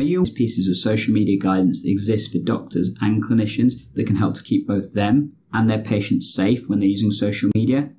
Are you pieces of social media guidance that exist for doctors and clinicians that can help to keep both them and their patients safe when they're using social media?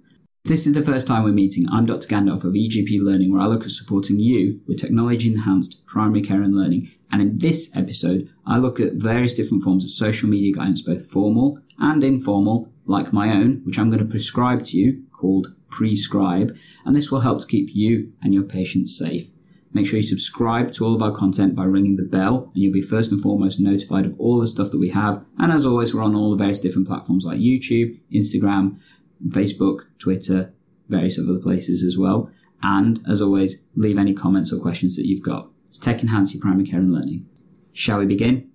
This is the first time we're meeting, I'm Dr. Gandalf of EGP Learning, where I look at supporting you with technology enhanced primary care and learning. And in this episode, I look at various different forms of social media guidance, both formal and informal, like my own, which I'm going to prescribe to you, called pre-SCRIBE, and this will help to keep you and your patients safe. Make sure you subscribe to all of our content by ringing the bell, and you'll be first and foremost notified of all the stuff that we have. And as always, we're on all the various different platforms like YouTube, Instagram, Facebook, Twitter, various other places as well. And as always, leave any comments or questions that you've got. It's Tech Enhance Your Primary Care and Learning. Shall we begin?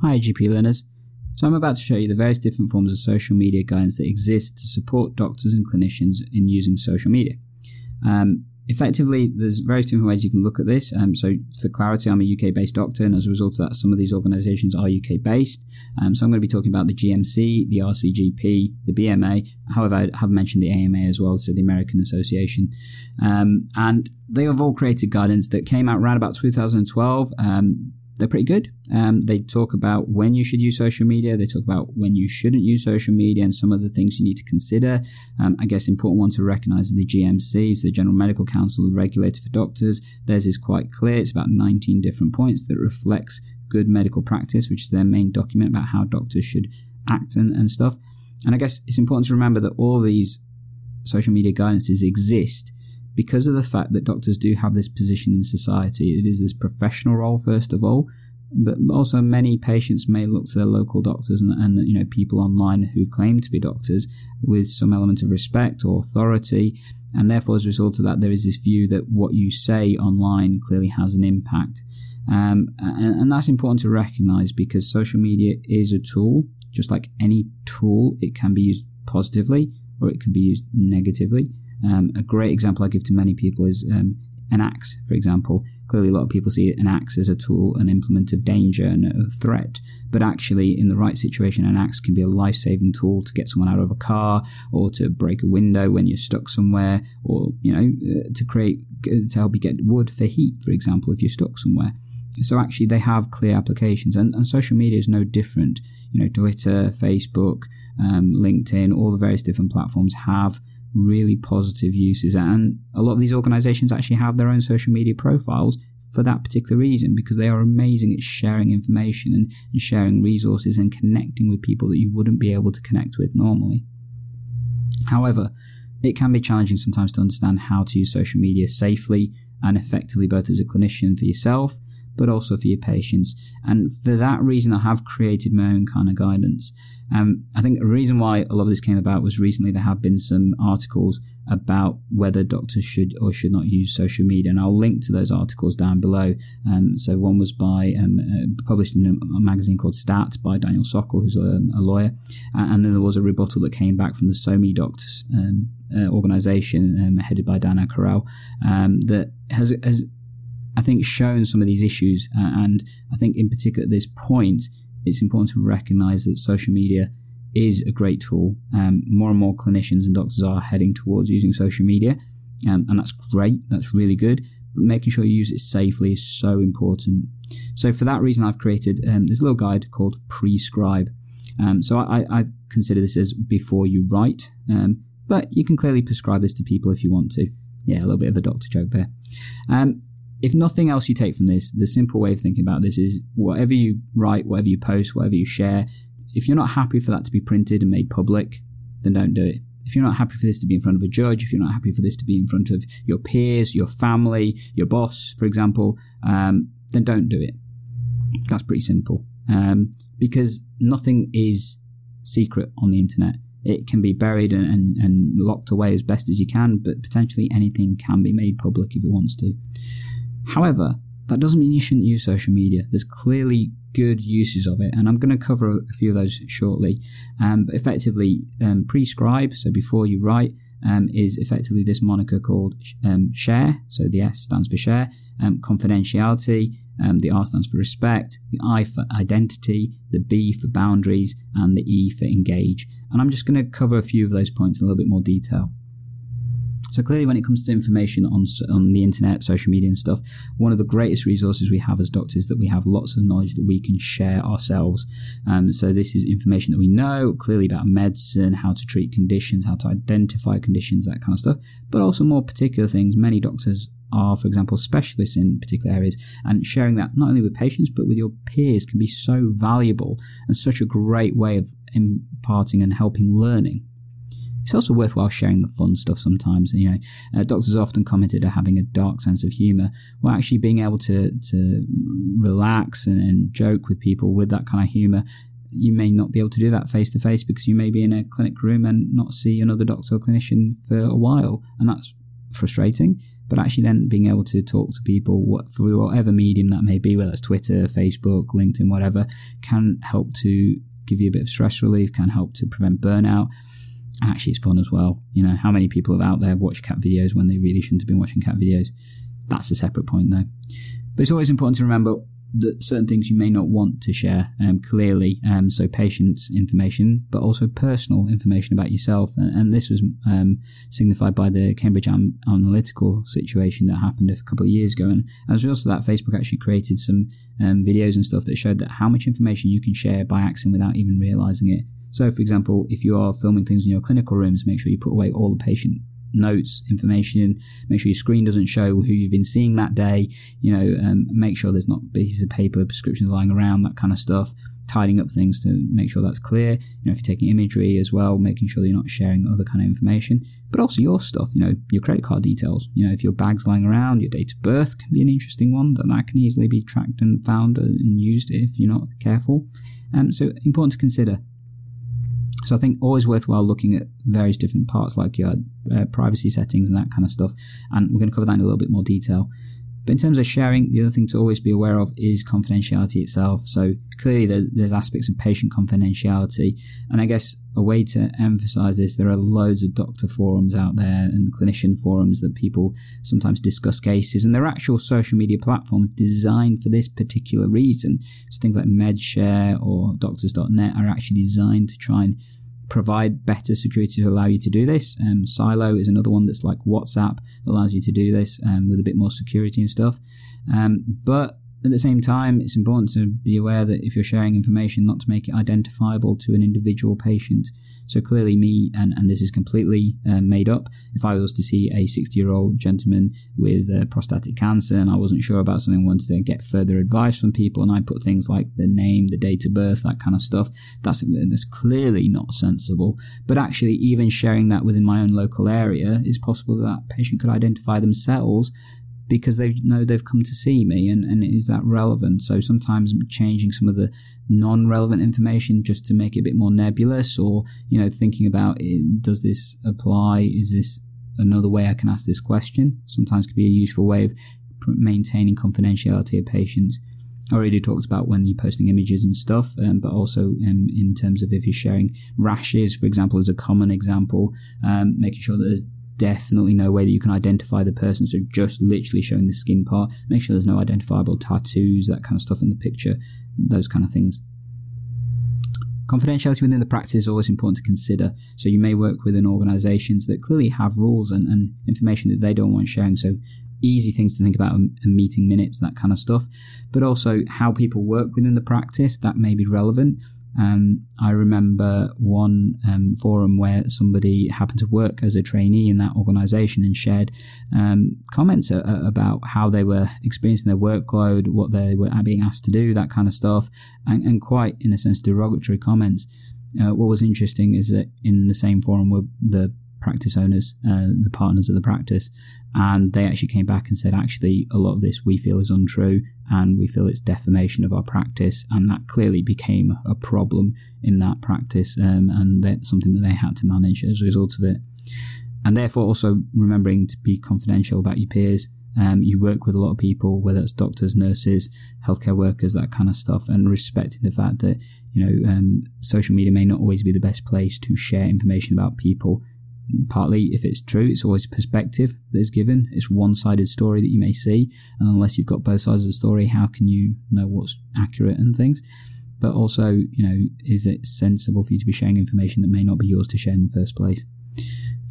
Hi, GP learners. So I'm about to show you the various different forms of social media guidance that exist to support doctors and clinicians in using social media. Um, effectively, there's various different ways you can look at this. Um, so for clarity, I'm a UK-based doctor, and as a result of that, some of these organisations are UK-based. Um, so I'm going to be talking about the GMC, the RCGP, the BMA. However, I have mentioned the AMA as well, so the American Association. Um, and they have all created guidance that came out around about 2012 um, they're pretty good. Um, they talk about when you should use social media. They talk about when you shouldn't use social media and some of the things you need to consider. Um, I guess important one to recognize is the GMCs, the General Medical Council, the regulator for doctors. Theirs is quite clear. It's about 19 different points that reflects good medical practice, which is their main document about how doctors should act and, and stuff. And I guess it's important to remember that all these social media guidances exist because of the fact that doctors do have this position in society, it is this professional role first of all, but also many patients may look to their local doctors and, and, you know people online who claim to be doctors with some element of respect or authority, and therefore as a result of that, there is this view that what you say online clearly has an impact, um, and, and that's important to recognise because social media is a tool, just like any tool, it can be used positively or it can be used negatively. Um, a great example I give to many people is um, an axe, for example. Clearly, a lot of people see an axe as a tool, an implement of danger and of threat. But actually, in the right situation, an axe can be a life saving tool to get someone out of a car or to break a window when you're stuck somewhere or, you know, uh, to create, to help you get wood for heat, for example, if you're stuck somewhere. So actually, they have clear applications, and, and social media is no different. You know, Twitter, Facebook, um, LinkedIn, all the various different platforms have really positive uses. And a lot of these organizations actually have their own social media profiles for that particular reason because they are amazing at sharing information and, and sharing resources and connecting with people that you wouldn't be able to connect with normally. However, it can be challenging sometimes to understand how to use social media safely and effectively, both as a clinician for yourself but also for your patients. And for that reason, I have created my own kind of guidance. Um, I think a reason why a lot of this came about was recently there have been some articles about whether doctors should or should not use social media, and I'll link to those articles down below. Um, so one was by um, uh, published in a, magazine called STAT by Daniel Sokol, who's a, a lawyer, and then there was a rebuttal that came back from the SoMe Doctors um, uh, organization um, headed by Dana Corriel um, that has has I think, shown some of these issues. Uh, and I think, in particular, at this point, it's important to recognize that social media is a great tool. Um, more and more clinicians and doctors are heading towards using social media, um, and that's great. That's really good. But making sure you use it safely is so important. So, for that reason, I've created um, this little guide called pre-SCRIBE. Um, so, I, I, consider this as before you write, um, but you can clearly prescribe this to people if you want to. Yeah, a little bit of a doctor joke there. If nothing else you take from this, the simple way of thinking about this is whatever you write, whatever you post, whatever you share, if you're not happy for that to be printed and made public, then don't do it. If you're not happy for this to be in front of a judge, if you're not happy for this to be in front of your peers, your family, your boss, for example, um, then don't do it. That's pretty simple. Um, because nothing is secret on the internet. It can be buried and, and, and locked away as best as you can, but potentially anything can be made public if it wants to. However, that doesn't mean you shouldn't use social media. There's clearly good uses of it, and I'm going to cover a few of those shortly. Um, but effectively, um, prescribe, so before you write, um, is effectively this moniker called um, share. So the S stands for share. Um, confidentiality, Um, the R stands for respect, the I for identity, the B for boundaries, and the E for engage. And I'm just going to cover a few of those points in a little bit more detail. So clearly, when it comes to information on on the internet, social media, and stuff, one of the greatest resources we have as doctors that we have lots of knowledge that we can share ourselves. Um, so this is information that we know clearly about medicine, how to treat conditions, how to identify conditions, that kind of stuff. But also more particular things. Many doctors are, for example, specialists in particular areas, and sharing that not only with patients but with your peers can be so valuable and such a great way of imparting and helping learning it's also worthwhile sharing the fun stuff sometimes. You know, uh, doctors often commented on having a dark sense of humor. Well, actually being able to to relax and, and joke with people with that kind of humor you may not be able to do that face to face because you may be in a clinic room and not see another doctor or clinician for a while, and that's frustrating. But actually, then being able to talk to people through whatever medium that may be, whether it's Twitter, Facebook, LinkedIn, whatever, can help to give you a bit of stress relief, can help to prevent burnout, actually, it's fun as well. You know, how many people have out there watched cat videos when they really shouldn't have been watching cat videos? That's a separate point, though. But it's always important to remember that certain things you may not want to share um, clearly. Um, so patients' information, but also personal information about yourself. And, and this was um, signified by the Cambridge Analytica situation that happened a couple of years ago. And as a result of that, Facebook actually created some um, videos and stuff that showed that how much information you can share by accident without even realizing it. So, for example, if you are filming things in your clinical rooms, make sure you put away all the patient notes, information. Make sure your screen doesn't show who you've been seeing that day. You know, um, make sure there's not pieces of paper, prescriptions lying around, that kind of stuff. Tidying up things to make sure that's clear. You know, if you're taking imagery as well, making sure you're not sharing other kind of information. But also your stuff. You know, your credit card details. You know, if your bag's lying around, your date of birth can be an interesting one that that can easily be tracked and found and used if you're not careful. Um, so important to consider. So I think always worthwhile looking at various different parts like your uh, privacy settings and that kind of stuff. And we're going to cover that in a little bit more detail. But in terms of sharing, the other thing to always be aware of is confidentiality itself. So clearly there's aspects of patient confidentiality. And I guess a way to emphasize this, there are loads of doctor forums out there and clinician forums that people sometimes discuss cases and there are actual social media platforms designed for this particular reason. So things like Medshr or doctors.net are actually designed to try and provide better security to allow you to do this. Um, Siilo is another one that's like WhatsApp that allows you to do this um, with a bit more security and stuff. Um, but at the same time, it's important to be aware that if you're sharing information, not to make it identifiable to an individual patient. So clearly, me, and, and this is completely uh, made up, if I was to see a 60 year old gentleman with uh, prostatic cancer and I wasn't sure about something, wanted to get further advice from people, and I put things like the name, the date of birth, that kind of stuff, that's, that's clearly not sensible. But actually, even sharing that within my own local area is possible that that patient could identify themselves because they know they've come to see me and, and is that relevant? So sometimes changing some of the non-relevant information just to make it a bit more nebulous or, you know, thinking about it, does this apply? Is this another way I can ask this question? Sometimes could be a useful way of maintaining confidentiality of patients. I already talked about when you're posting images and stuff, um, but also um, in terms of if you're sharing rashes, for example, as a common example, um, making sure that there's definitely no way that you can identify the person. So just literally showing the skin part. Make sure there's no identifiable tattoos, that kind of stuff in the picture, those kind of things. Confidentiality within the practice is always important to consider. So you may work within organizations that clearly have rules and, and information that they don't want sharing. So easy things to think about and meeting minutes, that kind of stuff. But also how people work within the practice, that may be relevant. Um, I remember one um, forum where somebody happened to work as a trainee in that organization and shared um, comments a, about how they were experiencing their workload, what they were being asked to do, that kind of stuff, and, and quite, in a sense, derogatory comments. Uh, what was interesting is that in the same forum were the practice owners, uh, the partners of the practice, and they actually came back and said, actually, a lot of this we feel is untrue, and we feel it's defamation of our practice, and that clearly became a problem in that practice, um, and that's something that they had to manage as a result of it. And therefore, also remembering to be confidential about your peers. Um, you work with a lot of people, whether it's doctors, nurses, healthcare workers, that kind of stuff, and respecting the fact that you know um, social media may not always be the best place to share information about people partly if it's true, it's always perspective that is given. It's one sided story that you may see. And unless you've got both sides of the story, how can you know what's accurate and things? But also, you know, is it sensible for you to be sharing information that may not be yours to share in the first place?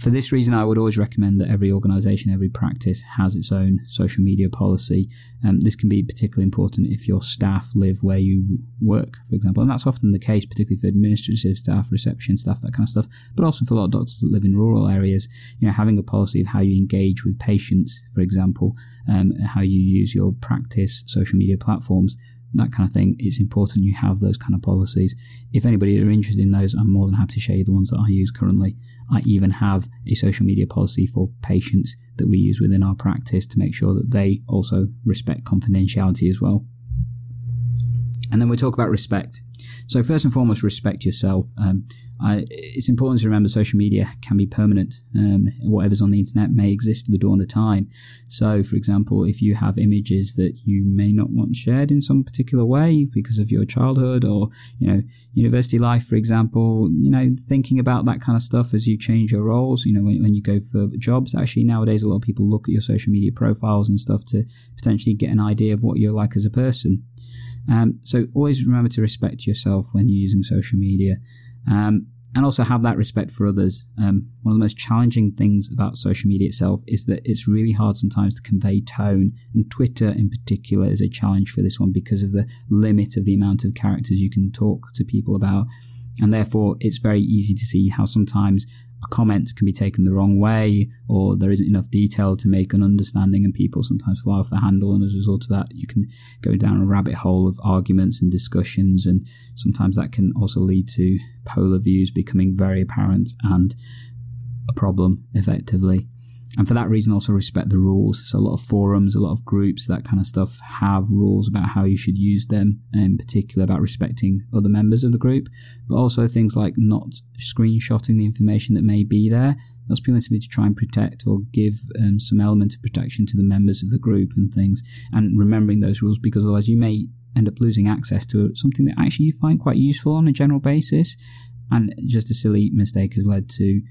For this reason, I would always recommend that every organization, every practice has its own social media policy. Um, this can be particularly important if your staff live where you work, for example. And that's often the case, particularly for administrative staff, reception staff, that kind of stuff, but also for a lot of doctors that live in rural areas. You know, having a policy of how you engage with patients, for example, um, how you use your practice social media platforms that kind of thing, it's important you have those kind of policies. If anybody are interested in those, I'm more than happy to show you the ones that I use currently. I even have a social media policy for patients that we use within our practice to make sure that they also respect confidentiality as well. And then we talk about respect. So first and foremost, respect yourself. Um, I, it's important to remember social media can be permanent. Um, whatever's on the internet may exist for the dawn of time. So, for example, if you have images that you may not want shared in some particular way because of your childhood or, you know, university life, for example, you know, thinking about that kind of stuff as you change your roles, you know, when, when you go for jobs, actually nowadays a lot of people look at your social media profiles and stuff to potentially get an idea of what you're like as a person. Um, so always remember to respect yourself when you're using social media. Um, and also have that respect for others. Um, one of the most challenging things about social media itself is that it's really hard sometimes to convey tone, and Twitter in particular is a challenge for this one because of the limit of the amount of characters you can talk to people about. And therefore, it's very easy to see how sometimes a comment can be taken the wrong way or there isn't enough detail to make an understanding and people sometimes fly off the handle and as a result of that you can go down a rabbit hole of arguments and discussions and sometimes that can also lead to polar views becoming very apparent and a problem effectively and for that reason also respect the rules. So a lot of forums a lot of groups that kind of stuff have rules about how you should use them and in particular about respecting other members of the group. But also things like not screenshotting the information that may be there. That's purely to try and protect or give um, some element of protection to the members of the group and things and remembering those rules because otherwise you may end up losing access to something that actually you find quite useful on a general basis. And just a silly mistake has led to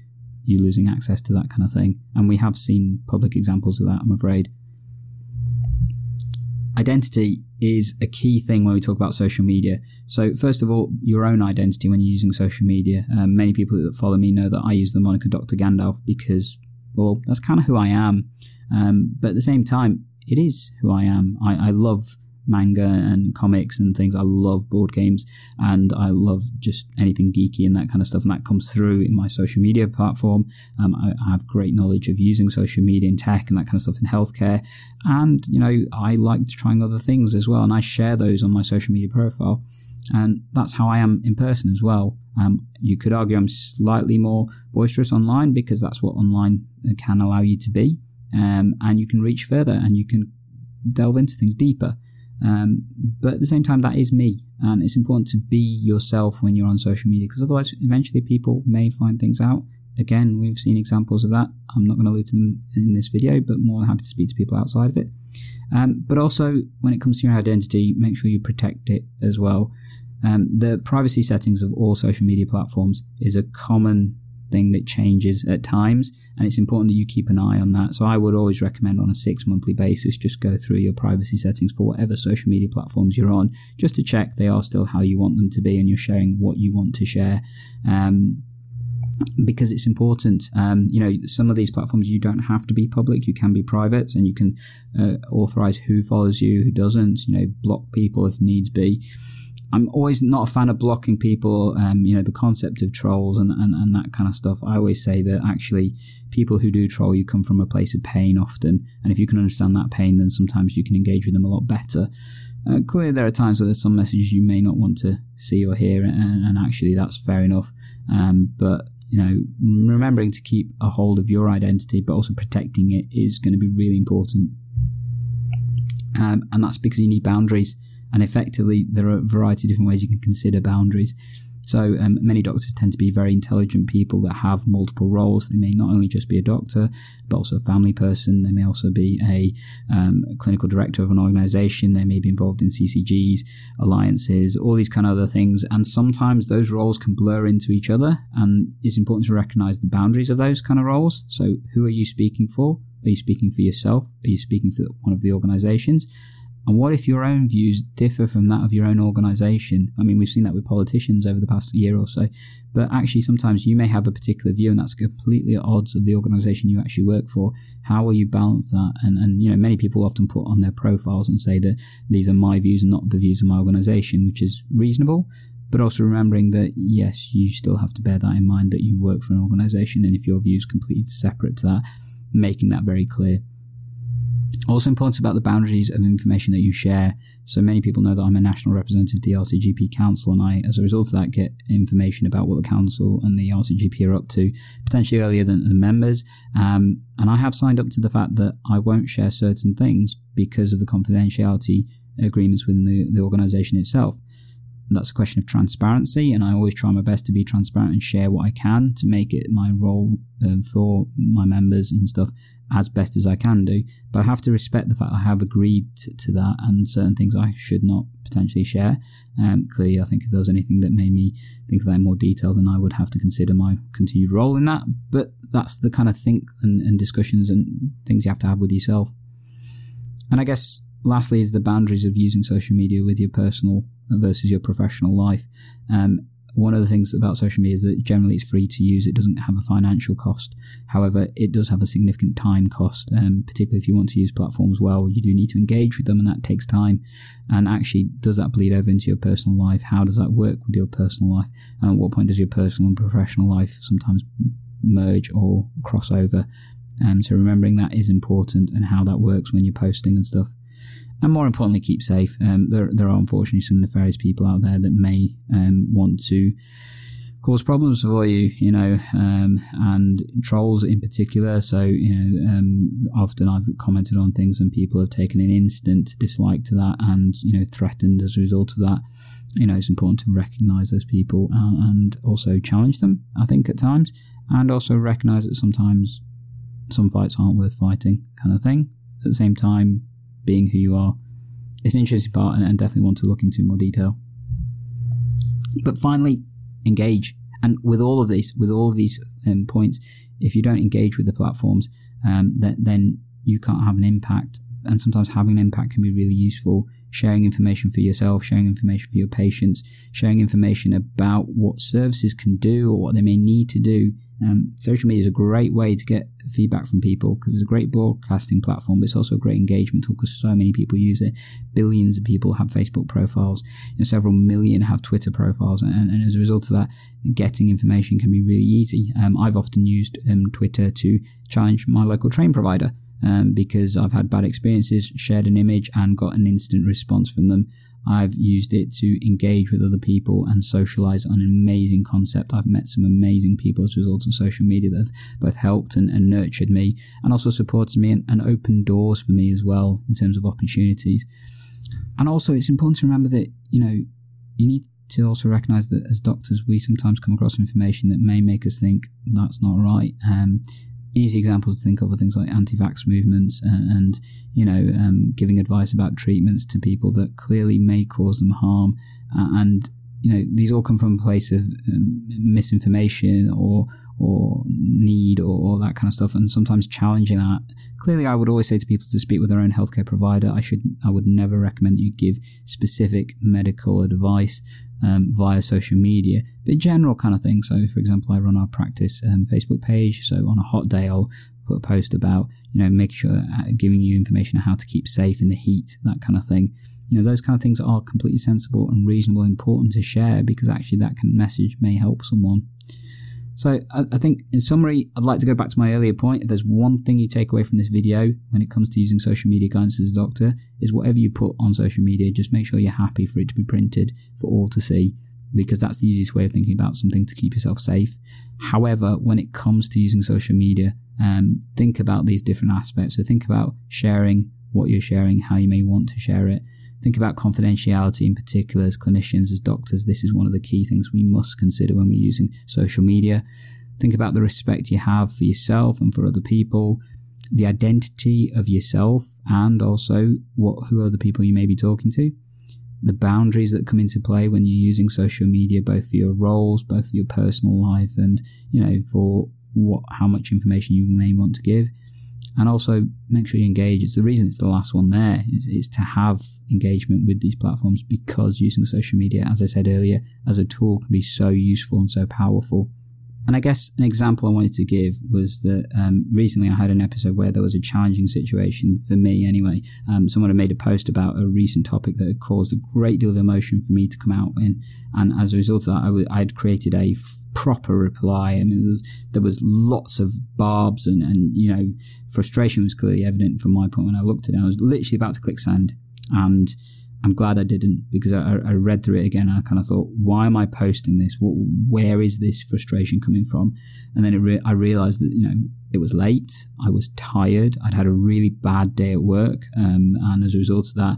you losing access to that kind of thing. And we have seen public examples of that, I'm afraid. Identity is a key thing when we talk about social media. So, first of all, your own identity when you're using social media. Um, many people that follow me know that I use the moniker Dr. Gandalf because, well, that's kind of who I am. Um, but at the same time, it is who I am. I, I love manga and comics and things. I love board games and I love just anything geeky and that kind of stuff. And that comes through in my social media platform. Um, I, I, have great knowledge of using social media and tech and that kind of stuff in healthcare. And, you know, I like trying other things as well. And I share those on my social media profile. And that's how I am in person as well. Um, you could argue I'm slightly more boisterous online because that's what online can allow you to be. Um, and you can reach further and you can delve into things deeper. Um, but at the same time, that is me, and it's important to be yourself when you're on social media because otherwise, eventually, people may find things out. Again, we've seen examples of that. I'm not going to allude to them in this video, but more than happy to speak to people outside of it. Um, but also, when it comes to your identity, make sure you protect it as well. Um, the privacy settings of all social media platforms is a common thing that changes at times, and it's important that you keep an eye on that. So I would always recommend on a six monthly basis just go through your privacy settings for whatever social media platforms you're on, just to check they are still how you want them to be and you're sharing what you want to share. Um, because it's important. Um, you know, some of these platforms you don't have to be public; you can be private, and you can uh, authorize who follows you, who doesn't. You know, block people if needs be. I'm always not a fan of blocking people. Um, you know, the concept of trolls and, and, and that kind of stuff. I always say that actually people who do troll you come from a place of pain often. And if you can understand that pain, then sometimes you can engage with them a lot better. Uh, clearly, there are times where there's some messages you may not want to see or hear, and, and actually that's fair enough. Um, but you know, remembering to keep a hold of your identity, but also protecting it is going to be really important. Um, and that's because you need boundaries. And effectively, there are a variety of different ways you can consider boundaries. So um, many doctors tend to be very intelligent people that have multiple roles. They may not only just be a doctor, but also a family person. They may also be a, um, a clinical director of an organization. They may be involved in CCGs, alliances, all these kind of other things. And sometimes those roles can blur into each other. And it's important to recognize the boundaries of those kind of roles. So who are you speaking for? Are you speaking for yourself? Are you speaking for one of the organizations? And what if your own views differ from that of your own organization? I mean, we've seen that with politicians over the past year or so, but actually sometimes you may have a particular view and that's completely at odds of the organization you actually work for. How will you balance that? And, and, you know, many people often put on their profiles and say that these are my views and not the views of my organization, which is reasonable. But also remembering that, yes, you still have to bear that in mind that you work for an organization. And if your view is completely separate to that, making that very clear. Also important about the boundaries of information that you share. So many people know that I'm a national representative of the RCGP Council, and I, as a result of that, get information about what the council and the RCGP are up to, potentially earlier than the members. Um, and I have signed up to the fact that I won't share certain things because of the confidentiality agreements within the, the organisation itself. That's a question of transparency, and I always try my best to be transparent and share what I can to make it my role uh, for my members and stuff as best as I can do. But I have to respect the fact I have agreed to, that, and certain things I should not potentially share. Um, clearly, I think if there was anything that made me think of that in more detail, then I would have to consider my continued role in that. But that's the kind of think and, and discussions and things you have to have with yourself. And I guess lastly is the boundaries of using social media with your personal versus your professional life. Um, one of the things about social media is that generally it's free to use. It doesn't have a financial cost. However, it does have a significant time cost, um, particularly if you want to use platforms well. You do need to engage with them, and that takes time. And actually, does that bleed over into your personal life? How does that work with your personal life? And at what point does your personal and professional life sometimes merge or cross over? Um, so remembering that is important and how that works when you're posting and stuff and more importantly, keep safe. Um, there, there are unfortunately some nefarious people out there that may um, want to cause problems for you, you know, um, and trolls in particular. So, you know, um, often I've commented on things and people have taken an instant dislike to that and, you know, threatened as a result of that. You know, it's important to recognize those people and, also challenge them, I think, at times, and also recognize that sometimes some fights aren't worth fighting, kind of thing. At the same time, being who you are. It's an interesting part and, and definitely want to look into more detail. But finally, engage. And with all of these, with all of these um, points, if you don't engage with the platforms, um, then you can't have an impact. And sometimes having an impact can be really useful. Sharing information for yourself, sharing information for your patients, sharing information about what services can do or what they may need to do um, social media is a great way to get feedback from people because it's a great broadcasting platform, but it's also a great engagement tool because so many people use it. Billions of people have Facebook profiles, you know, several million have Twitter profiles, and, and, as a result of that, getting information can be really easy. Um, I've often used um, Twitter to challenge my local train provider. Um, because I've had bad experiences, shared an image and got an instant response from them. I've used it to engage with other people and socialize on an amazing concept. I've met some amazing people as a result of social media that have both helped and, and nurtured me and also supported me and, and opened doors for me as well in terms of opportunities. And also, it's important to remember that, you know, you need to also recognize that as doctors, we sometimes come across information that may make us think that's not right. Um, easy examples to think of are things like anti-vax movements and, and you know um, giving advice about treatments to people that clearly may cause them harm. Uh, and you know these all come from a place of um, misinformation or or need or, or, that kind of stuff and sometimes challenging that. Clearly i would always say to people to speak with their own healthcare provider. I should i would never recommend that you give specific medical advice um, via social media, but general kind of thing. So, for example, I run our practice um, Facebook page. So, on a hot day, I'll put a post about you know make sure uh, giving you information on how to keep safe in the heat, that kind of thing. You know, those kind of things are completely sensible and reasonable, and important to share because actually that of message may help someone. So I, I, think in summary, I'd like to go back to my earlier point. If there's one thing you take away from this video when it comes to using social media guidance as a doctor, is whatever you put on social media, just make sure you're happy for it to be printed for all to see, because that's the easiest way of thinking about something to keep yourself safe. However, when it comes to using social media, um, think about these different aspects. So think about sharing what you're sharing, how you may want to share it. Think about confidentiality in particular as clinicians, as doctors. This is one of the key things we must consider when we're using social media. Think about the respect you have for yourself and for other people, the identity of yourself, and also what who are the people you may be talking to. The boundaries that come into play when you're using social media, both for your roles, both for your personal life, and you know for what how much information you may want to give and also make sure you engage. It's the reason it's the last one there is, is to have engagement with these platforms because using social media, as I said earlier, as a tool can be so useful and so powerful. And I guess an example I wanted to give was that um, recently I had an episode where there was a challenging situation for me anyway. Um, someone had made a post about a recent topic that had caused a great deal of emotion for me to come out in. And as a result of that, I, w- I had created a f- proper reply. I mean, there was, there was lots of barbs and, and, you know, frustration was clearly evident from my point when I looked at it. I was literally about to click send and I'm glad I didn't because I, I read through it again and I kind of thought, why am I posting this? Where is this frustration coming from? And then re- I realized that, you know, it was late. I was tired. I'd had a really bad day at work. Um, and as a result of that,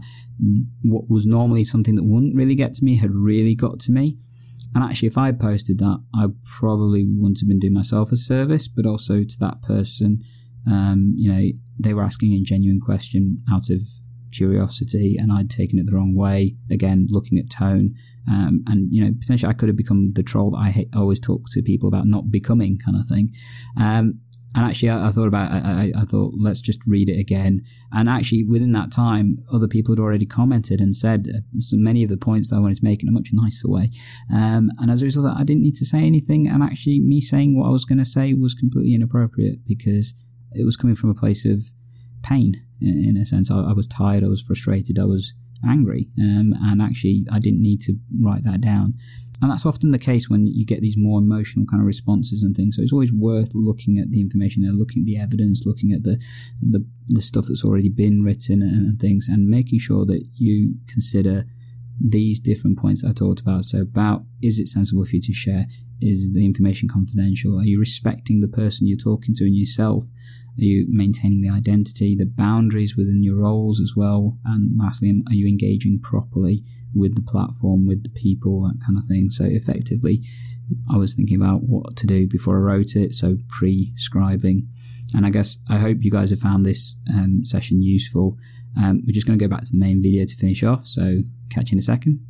what was normally something that wouldn't really get to me had really got to me. And actually, if I had posted that, I probably wouldn't have been doing myself a service, but also to that person. Um, you know, they were asking a genuine question out of curiosity and I'd taken it the wrong way. Again, looking at tone. Um, and, you know, potentially I could have become the troll that I ha- always talk to people about not becoming kind of thing. Um, and actually, I, I thought about. I, I, thought, let's just read it again. And actually, within that time, other people had already commented and said uh, so many of the points that I wanted to make in a much nicer way. Um, and as a result, I didn't need to say anything. And actually, me saying what I was going to say was completely inappropriate because it was coming from a place of pain in, a sense. I, I, was tired, I was frustrated, I was angry, um, and actually I didn't need to write that down. And that's often the case when you get these more emotional kind of responses and things. So it's always worth looking at the information there, looking at the evidence, looking at the the, the stuff that's already been written and, and things, and making sure that you consider these different points I talked about. So about is it sensible for you to share? Is the information confidential? Are you respecting the person you're talking to and yourself? Are you maintaining the identity, the boundaries within your roles as well? And lastly, are you engaging properly with the platform, with the people, that kind of thing? So effectively, I was thinking about what to do before I wrote it, so pre-scribing. And I guess I hope you guys have found this um, session useful. Um, we're just going to go back to the main video to finish off, so catch you in a second.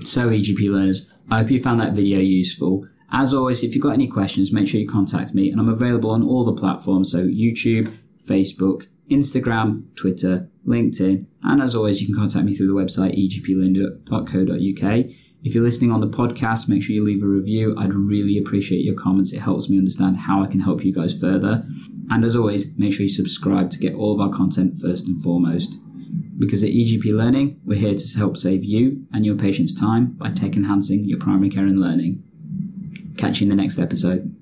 So, EGP learners, I hope you found that video useful. As always, if you've got any questions, make sure you contact me, and I'm available on all the platforms so YouTube, Facebook, Instagram, Twitter, LinkedIn, and as always, you can contact me through the website egplearning.co.uk. If you're listening on the podcast, make sure you leave a review. I'd really appreciate your comments. It helps me understand how I can help you guys further. And as always, make sure you subscribe to get all of our content first and foremost. Because at EGP Learning, we're here to help save you and your patients time by tech enhancing your primary care and learning. Catch you in the next episode.